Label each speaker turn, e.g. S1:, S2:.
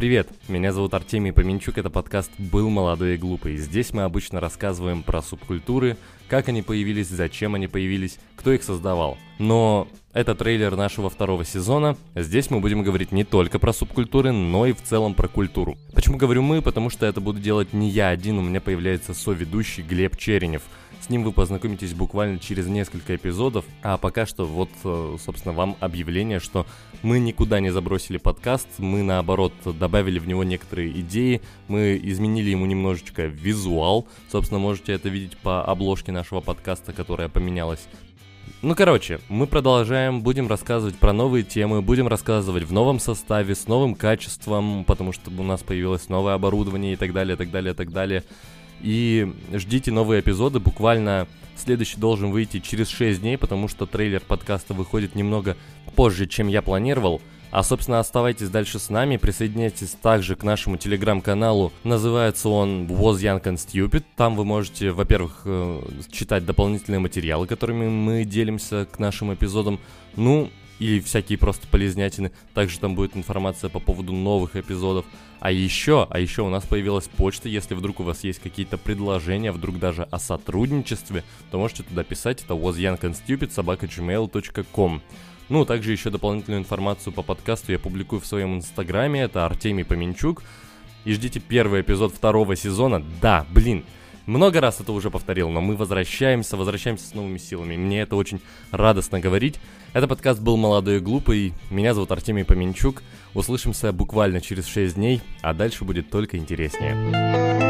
S1: привет! Меня зовут Артемий Поменчук, это подкаст «Был молодой и глупый». Здесь мы обычно рассказываем про субкультуры, как они появились, зачем они появились, кто их создавал. Но это трейлер нашего второго сезона. Здесь мы будем говорить не только про субкультуры, но и в целом про культуру. Почему говорю мы? Потому что это буду делать не я один, у меня появляется соведущий Глеб Черенев – с ним вы познакомитесь буквально через несколько эпизодов. А пока что вот, э, собственно, вам объявление, что мы никуда не забросили подкаст, мы наоборот добавили в него некоторые идеи, мы изменили ему немножечко визуал. Собственно, можете это видеть по обложке нашего подкаста, которая поменялась. Ну, короче, мы продолжаем, будем рассказывать про новые темы, будем рассказывать в новом составе, с новым качеством, потому что у нас появилось новое оборудование и так далее, так далее, так далее. И ждите новые эпизоды. Буквально следующий должен выйти через 6 дней, потому что трейлер подкаста выходит немного позже, чем я планировал. А, собственно, оставайтесь дальше с нами, присоединяйтесь также к нашему телеграм-каналу. Называется он Was Young and Stupid. Там вы можете, во-первых, э, читать дополнительные материалы, которыми мы делимся к нашим эпизодам. Ну, и всякие просто полезнятины. Также там будет информация по поводу новых эпизодов. А еще, а еще у нас появилась почта, если вдруг у вас есть какие-то предложения, вдруг даже о сотрудничестве, то можете туда писать, это wasyoungandstupid.gmail.com Ну, также еще дополнительную информацию по подкасту я публикую в своем инстаграме, это Артемий Поменчук. И ждите первый эпизод второго сезона. Да, блин, много раз это уже повторил, но мы возвращаемся, возвращаемся с новыми силами. Мне это очень радостно говорить. Это подкаст был «Молодой и глупый». Меня зовут Артемий Поменчук. Услышимся буквально через 6 дней, а дальше будет только интереснее.